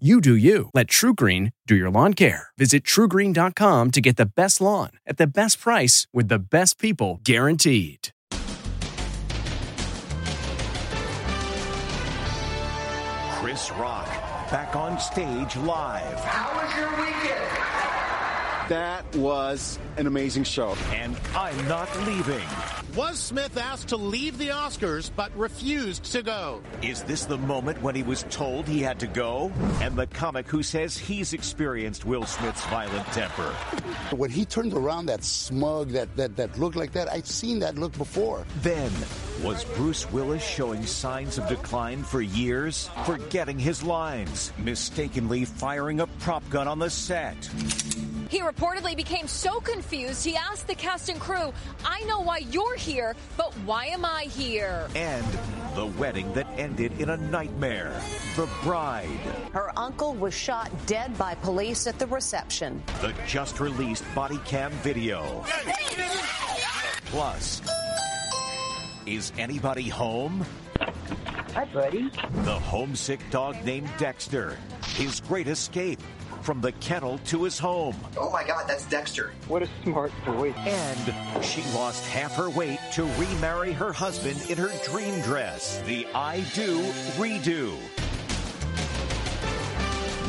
You do you. Let TruGreen do your lawn care. Visit trugreen.com to get the best lawn at the best price with the best people guaranteed. Chris Rock back on stage live. How was your weekend? That was an amazing show. And I'm not leaving. Was Smith asked to leave the Oscars but refused to go? Is this the moment when he was told he had to go? And the comic who says he's experienced Will Smith's violent temper. When he turned around, that smug, that, that, that look like that, I've seen that look before. Then, was Bruce Willis showing signs of decline for years? Forgetting his lines, mistakenly firing a prop gun on the set. He reportedly became so confused, he asked the cast and crew, I know why you're here, but why am I here? And the wedding that ended in a nightmare. The bride. Her uncle was shot dead by police at the reception. The just released body cam video. Plus, is anybody home? Hi, buddy. The homesick dog named Dexter. His great escape from the kennel to his home. Oh my god, that's Dexter. What a smart boy. And she lost half her weight to remarry her husband in her dream dress. The I Do Redo.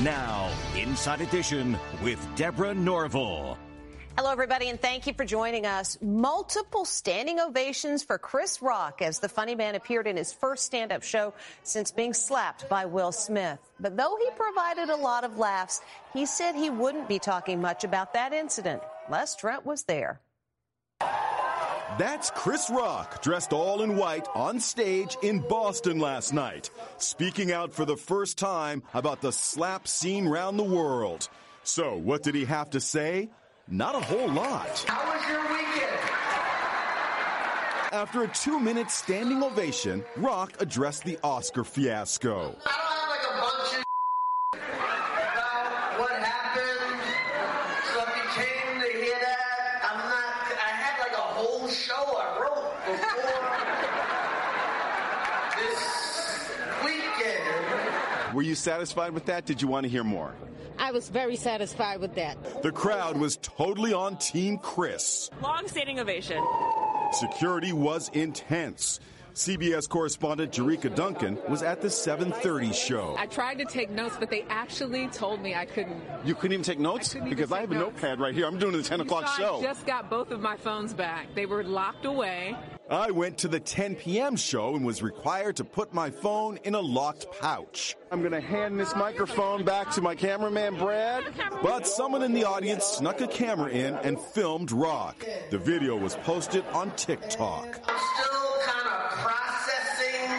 Now, Inside Edition with Deborah Norville. Hello, everybody, and thank you for joining us. Multiple standing ovations for Chris Rock as the funny man appeared in his first stand up show since being slapped by Will Smith. But though he provided a lot of laughs, he said he wouldn't be talking much about that incident. Les Trent was there. That's Chris Rock, dressed all in white on stage in Boston last night, speaking out for the first time about the slap scene round the world. So, what did he have to say? Not a whole lot. How was your weekend? After a two minute standing ovation, Rock addressed the Oscar fiasco. I don't have like a bunch of about what happened. So if you came to hear that, I'm not. I had like a whole show I wrote before this weekend. Were you satisfied with that? Did you want to hear more? I was very satisfied with that. The crowd was totally on Team Chris. Long standing ovation. Security was intense. CBS correspondent Jericka Duncan was at the 7:30 show. I tried to take notes, but they actually told me I couldn't. You couldn't even take notes I couldn't because even I have take a notes. notepad right here. I'm doing the 10 You o'clock saw show. I just got both of my phones back. They were locked away. I went to the 10 p.m. show and was required to put my phone in a locked pouch. I'm going to hand this microphone back to my cameraman, Brad. But someone in the audience snuck a camera in and filmed Rock. The video was posted on TikTok. I'm still kind of processing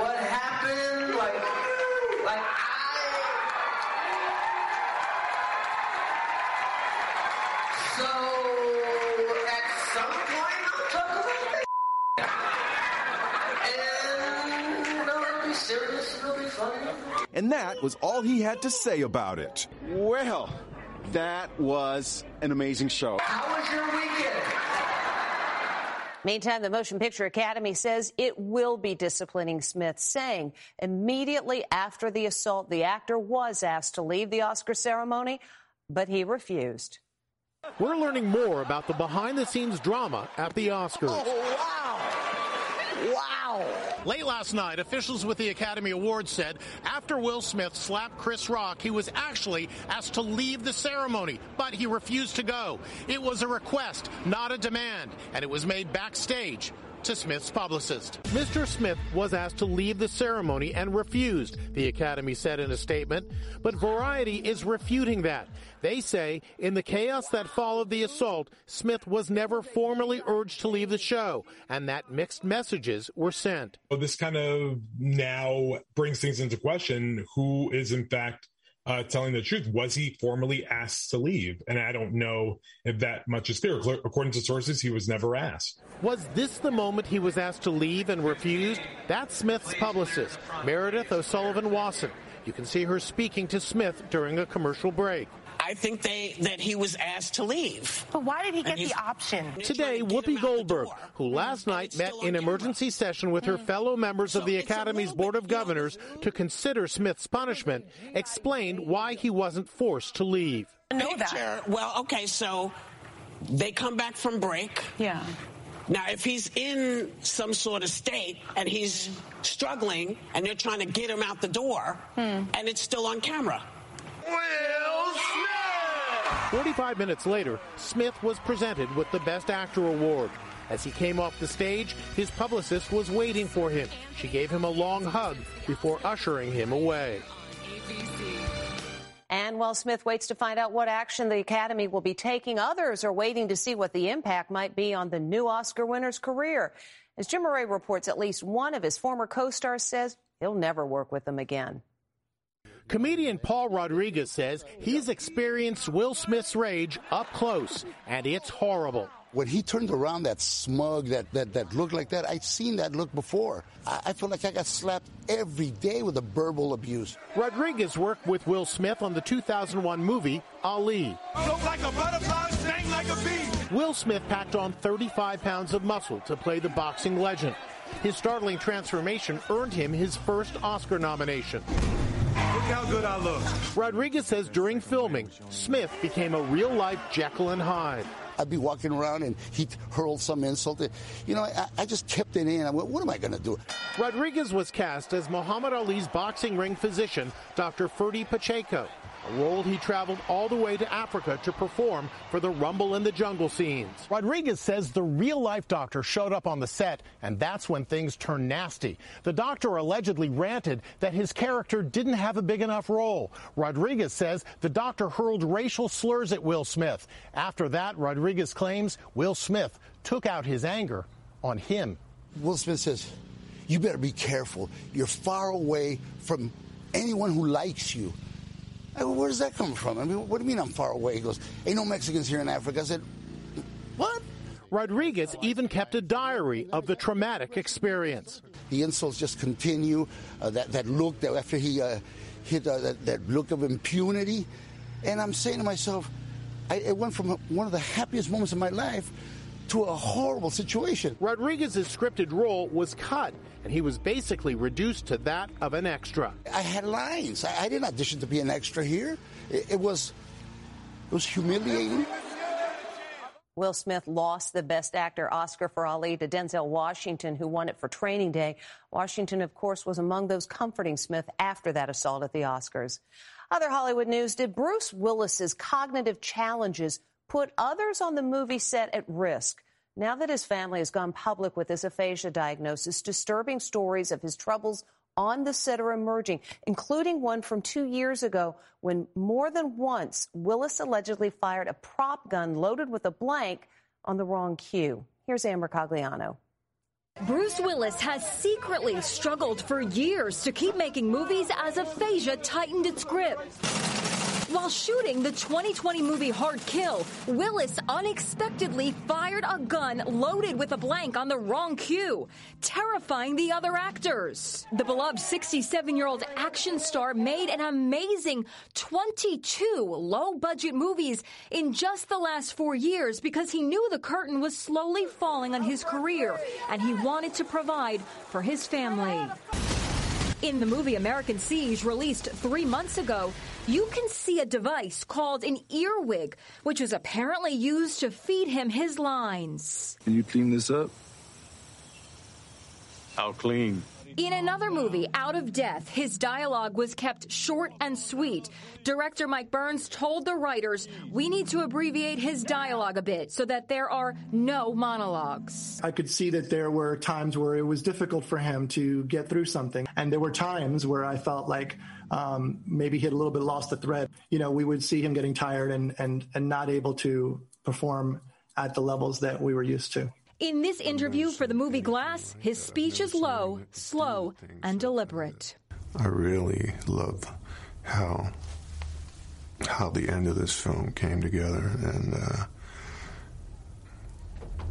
what happened. Like, like I. So at some point I'll talk about it. And you know, it'll be serious. It'll be funny. And that was all he had to say about it. Well, that was an amazing show. How was your weekend? Meantime, the Motion Picture Academy says it will be disciplining Smith, saying immediately after the assault, the actor was asked to leave the Oscar ceremony, but he refused. We're learning more about the behind the scenes drama at the Oscars. Oh, wow. Late last night, officials with the Academy Awards said after Will Smith slapped Chris Rock, he was actually asked to leave the ceremony, but he refused to go. It was a request, not a demand, and it was made backstage to Smith's publicist. Mr. Smith was asked to leave the ceremony and refused, the Academy said in a statement. But Variety is refuting that. They say in the chaos that followed the assault, Smith was never formally urged to leave the show and that mixed messages were sent. So this kind of now brings things into question who is in fact uh, telling the truth. Was he formally asked to leave? And I don't know if that much is clear. According to sources, he was never asked. Was this the moment he was asked to leave and refused? That's Smith's publicist, Meredith O'Sullivan Wasson. You can see her speaking to Smith during a commercial break. I think they that he was asked to leave. But why did he get the option? Today, Whoopi Goldberg, who last night met in emergency session with her mm. fellow members of the Academy's Board of Governors to consider Smith's punishment, explained why he wasn't forced to leave. know that. Well, okay, so they come back from break. Yeah. Now, if he's in some sort of state and he's struggling and they're trying to get him out the door hmm. and it's still on camera. Will Smith! 45 minutes later, Smith was presented with the Best Actor award. As he came off the stage, his publicist was waiting for him. She gave him a long hug before ushering him away. And while Smith waits to find out what action the Academy will be taking, others are waiting to see what the impact might be on the new Oscar winner's career. As Jim Moret reports, at least one of his former co-stars says he'll never work with them again. Comedian Paul Rodriguez says he's experienced Will Smith's rage up close, and it's horrible. When he turned around that smug, that, that, that look like that, I've seen that look before. I, I feel like I got slapped every day with a verbal abuse. Rodriguez worked with Will Smith on the 2001 movie Ali. Look like a butterfly, sting like a bee. Will Smith packed on 35 pounds of muscle to play the boxing legend. His startling transformation earned him his first Oscar nomination. Look how good I look. Rodriguez says during filming, Smith became a real life Jekyll and Hyde. I'd be walking around and he'd hurl some insult. You know, I, I just kept it in. I went, what am I going to do? Rodriguez was cast as Muhammad Ali's boxing ring physician, Dr. Ferdy Pacheco, a role he traveled all the way to Africa to perform for the Rumble in the Jungle scenes. Rodriguez says the real life doctor showed up on the set, and that's when things turned nasty. The doctor allegedly ranted that his character didn't have a big enough role. Rodriguez says the doctor hurled racial slurs at Will Smith. After that, Rodriguez claims Will Smith took out his anger on him. Will Smith says, You better be careful. You're far away from anyone who likes you. I go, Where does that come from? I mean, what do you mean I'm far away? He goes, Ain't no Mexicans here in Africa. I said, What? Rodriguez even kept a diary of the traumatic experience. The insults just continue. Uh, that, that look that after he uh, hit uh, that, that look of impunity. And I'm saying to myself, I, it went from one of the happiest moments of my life to a horrible situation. Rodriguez's scripted role was cut, and he was basically reduced to that of an extra. I had lines. I, I didn't audition to be an extra here. It, it was it was humiliating. Will Smith lost the Best Actor Oscar for Ali to Denzel Washington, who won it for Training Day. Washington, of course, was among those comforting Smith after that assault at the Oscars. Other Hollywood news did Bruce Willis's cognitive challenges put others on the movie set at risk? Now that his family has gone public with his aphasia diagnosis, disturbing stories of his troubles on the set are emerging, including one from two years ago when more than once Willis allegedly fired a prop gun loaded with a blank on the wrong cue. Here's Ann Mercogliano. Bruce Willis has secretly struggled for years to keep making movies as aphasia tightened its grip. While shooting the 2020 movie Hard Kill, Willis unexpectedly fired a gun loaded with a blank on the wrong cue, terrifying the other actors. The beloved 67 year old action star made an amazing 22 low budget movies in just the last four years because he knew the curtain was slowly falling on his career and he wanted to provide for his family. In the movie American Siege, released three months ago, you can see a device called an earwig, which was apparently used to feed him his lines. Can you clean this up? How clean? In another movie, Out of Death, his dialogue was kept short and sweet. Director Mike Burns told the writers, we need to abbreviate his dialogue a bit so that there are no monologues. I could see that there were times where it was difficult for him to get through something. And there were times where I felt like um, maybe he had a little bit lost the thread. You know, we would see him getting tired and, and, and not able to perform at the levels that we were used to. In this interview for the movie Glass, his speech is low, slow, and deliberate. I really love how how the end of this film came together, and uh,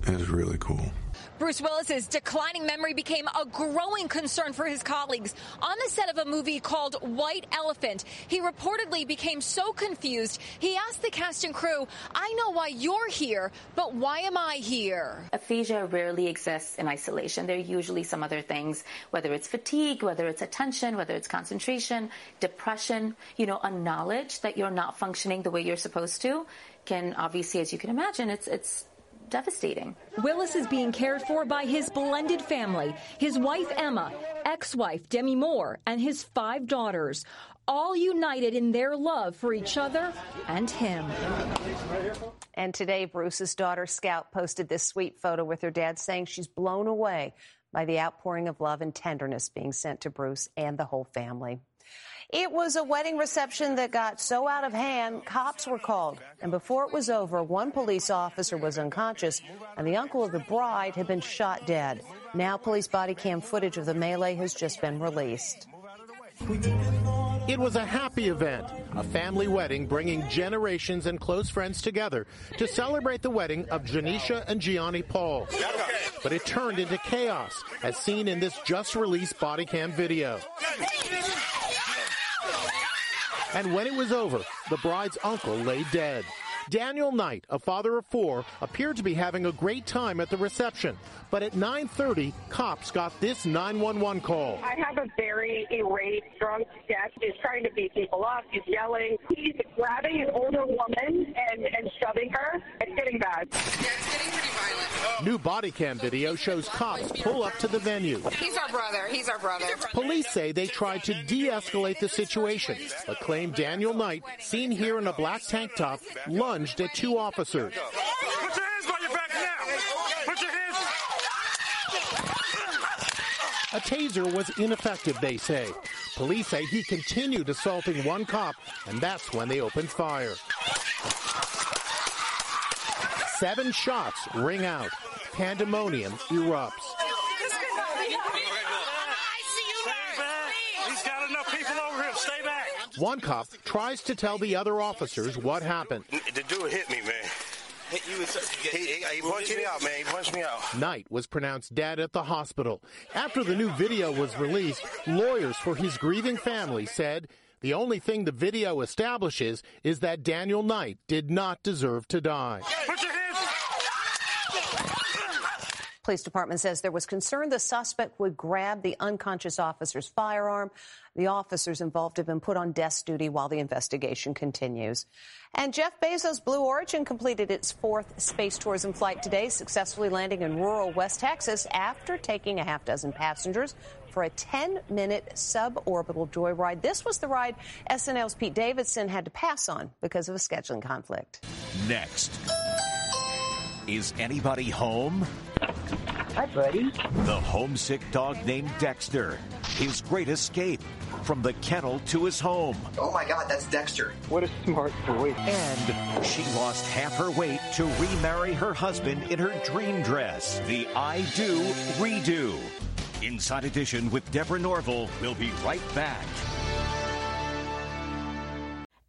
it was really cool. Bruce Willis's declining memory became a growing concern for his colleagues. On the set of a movie called White Elephant, he reportedly became so confused, he asked the cast and crew, I know why you're here, but why am I here? Aphasia rarely exists in isolation. There are usually some other things, whether it's fatigue, whether it's attention, whether it's concentration, depression, you know, a knowledge that you're not functioning the way you're supposed to can obviously, as you can imagine, it's, it's, devastating. Willis is being cared for by his blended family, his wife Emma, ex-wife Demi Moore, and his five daughters, all united in their love for each other and him. And today, Bruce's daughter Scout posted this sweet photo with her dad saying she's blown away by the outpouring of love and tenderness being sent to Bruce and the whole family. It was a wedding reception that got so out of hand, cops were called. And before it was over, one police officer was unconscious, and the uncle of the bride had been shot dead. Now, police body cam footage of the melee has just been released. It was a happy event, a family wedding bringing generations and close friends together to celebrate the wedding of Janisha and Gianni Paul. But it turned into chaos, as seen in this just released body cam video. And when it was over, the bride's uncle lay dead. Daniel Knight, a father of four, appeared to be having a great time at the reception. But at 9.30, cops got this 911 call. I have a very irate, drunk guest. He's trying to beat people up. He's yelling. He's grabbing an older woman and, and shoving her. It's getting bad. Yeah, it's getting pretty violent. New body cam video shows cops pull up to the venue. He's our brother. He's our brother. Police say they tried to de-escalate the situation, but claim Daniel Knight, seen here in a black tank top, lunged at two officers. Put your hands by your back now. Put your hands. A taser was ineffective, they say. Police say he continued assaulting one cop, and that's when they opened fire. Seven shots ring out. Pandemonium erupts. He's got enough people over here. Stay back. One cop tries to tell the other officers what happened. The dude hit me, man. He, he, he punched me out, man. He punched me out. Knight was pronounced dead at the hospital. After the new video was released, lawyers for his grieving family said the only thing the video establishes is that Daniel Knight did not deserve to die. Put your hands. Police department says there was concern the suspect would grab the unconscious officer's firearm. The officers involved have been put on desk duty while the investigation continues. And Jeff Bezos' Blue Origin completed its fourth space tourism flight today, successfully landing in rural West Texas after taking a half dozen passengers for a 10 minute suborbital joyride. This was the ride SNL's Pete Davidson had to pass on because of a scheduling conflict. Next. Is anybody home? Hi, buddy. The homesick dog named Dexter. His great escape from the kennel to his home. Oh my god, that's Dexter. What a smart boy. And she lost half her weight to remarry her husband in her dream dress. The I Do Redo. Inside Edition with Deborah Norville. We'll be right back.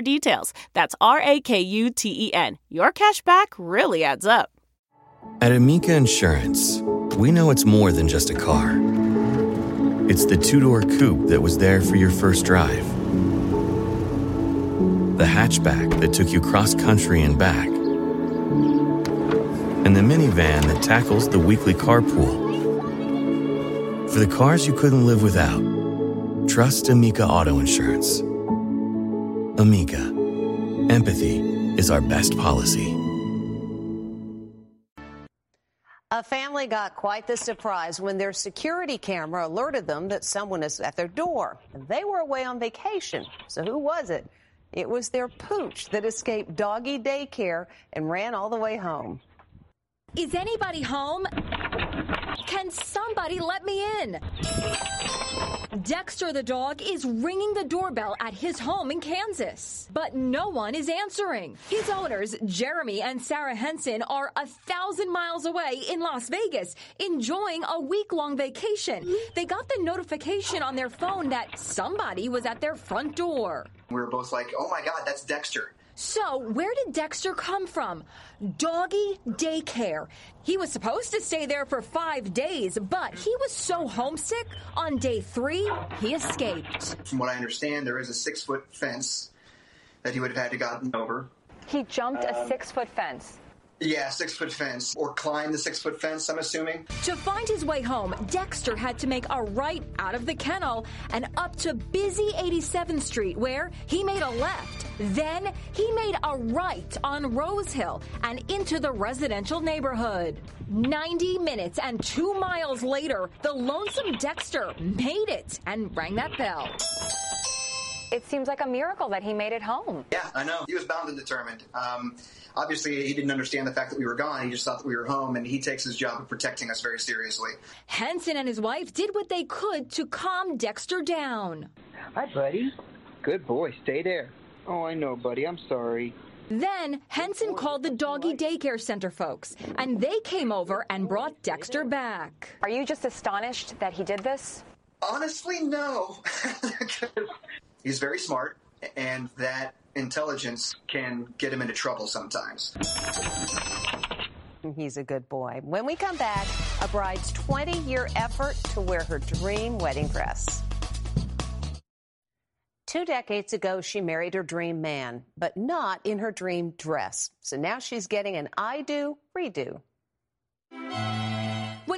details. That's R A K U T E N. Your cash back really adds up. At Amica Insurance, we know it's more than just a car. It's the two door coupe that was there for your first drive, the hatchback that took you cross country and back, and the minivan that tackles the weekly carpool. For the cars you couldn't live without, trust Amica Auto Insurance. Amica, empathy is our best policy. A family got quite the surprise when their security camera alerted them that someone is at their door. They were away on vacation. So who was it? It was their pooch that escaped doggy daycare and ran all the way home. Is anybody home? Can somebody let me in? Dexter the dog is ringing the doorbell at his home in Kansas, but no one is answering. His owners, Jeremy and Sarah Henson, are a thousand miles away in Las Vegas, enjoying a week long vacation. They got the notification on their phone that somebody was at their front door. We were both like, oh my God, that's Dexter. So, where did Dexter come from? Doggy daycare. He was supposed to stay there for five days, but he was so homesick, on day three, he escaped. From what I understand, there is a six foot fence that he would have had to gotten over. He jumped a um, six foot fence. Yeah, six foot fence. Or climb the six foot fence, I'm assuming. To find his way home, Dexter had to make a right out of the kennel and up to busy 87th Street, where he made a left. Then he made a right on Rose Hill and into the residential neighborhood. 90 minutes and two miles later, the lonesome Dexter made it and rang that bell. It seems like a miracle that he made it home. Yeah, I know. He was bound and determined. Um, obviously, he didn't understand the fact that we were gone. He just thought that we were home, and he takes his job of protecting us very seriously. Henson and his wife did what they could to calm Dexter down. Hi, buddy. Good boy. Stay there. Oh, I know, buddy. I'm sorry. Then Henson called the doggy daycare center folks, and they came over and brought Dexter back. Are you just astonished that he did this? Honestly, no. He's very smart, and that intelligence can get him into trouble sometimes. He's a good boy. When we come back, a bride's 20 year effort to wear her dream wedding dress. Two decades ago, she married her dream man, but not in her dream dress. So now she's getting an I do redo.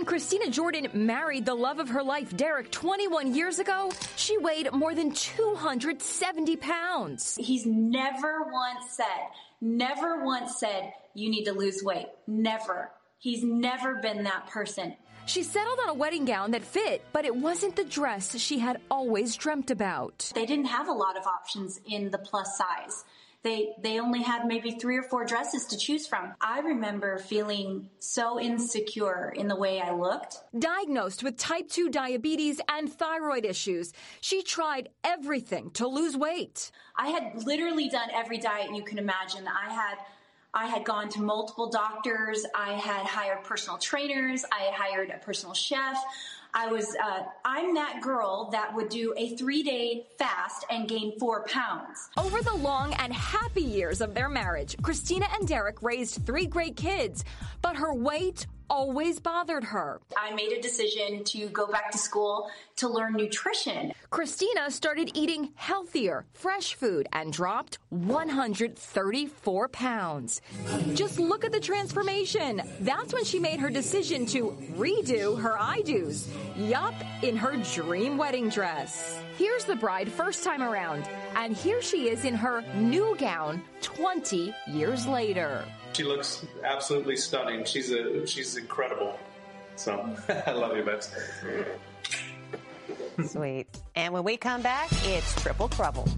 When Christina Jordan married the love of her life, Derek, 21 years ago, she weighed more than 270 pounds. He's never once said, never once said, you need to lose weight. Never. He's never been that person. She settled on a wedding gown that fit, but it wasn't the dress she had always dreamt about. They didn't have a lot of options in the plus size. They, they only had maybe three or four dresses to choose from. I remember feeling so insecure in the way I looked. Diagnosed with type 2 diabetes and thyroid issues, she tried everything to lose weight. I had literally done every diet you can imagine. I had I had gone to multiple doctors. I had hired personal trainers. I had hired a personal chef. I was, uh, I'm that girl that would do a three day fast and gain four pounds. Over the long and happy years of their marriage, Christina and Derek raised three great kids, but her weight always bothered her. I made a decision to go back to school to learn nutrition. Christina started eating healthier, fresh food and dropped 134 pounds. Just look at the transformation. That's when she made her decision to redo her I do's. Yup, in her dream wedding dress. Here's the bride first time around, and here she is in her new gown 20 years later. She looks absolutely stunning. She's a she's incredible. So I love you, Bets. Sweet. And when we come back, it's triple trouble.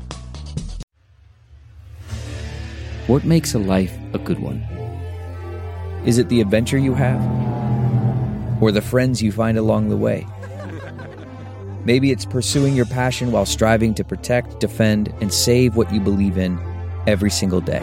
What makes a life a good one? Is it the adventure you have? Or the friends you find along the way? Maybe it's pursuing your passion while striving to protect, defend, and save what you believe in every single day.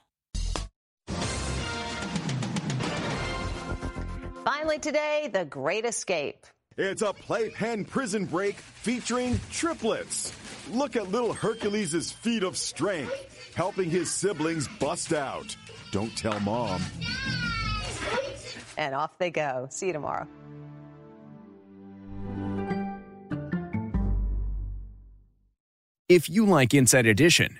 Finally, today, The Great Escape. It's a playpen prison break featuring triplets. Look at little Hercules' feat of strength, helping his siblings bust out. Don't tell mom. And off they go. See you tomorrow. If you like Inside Edition,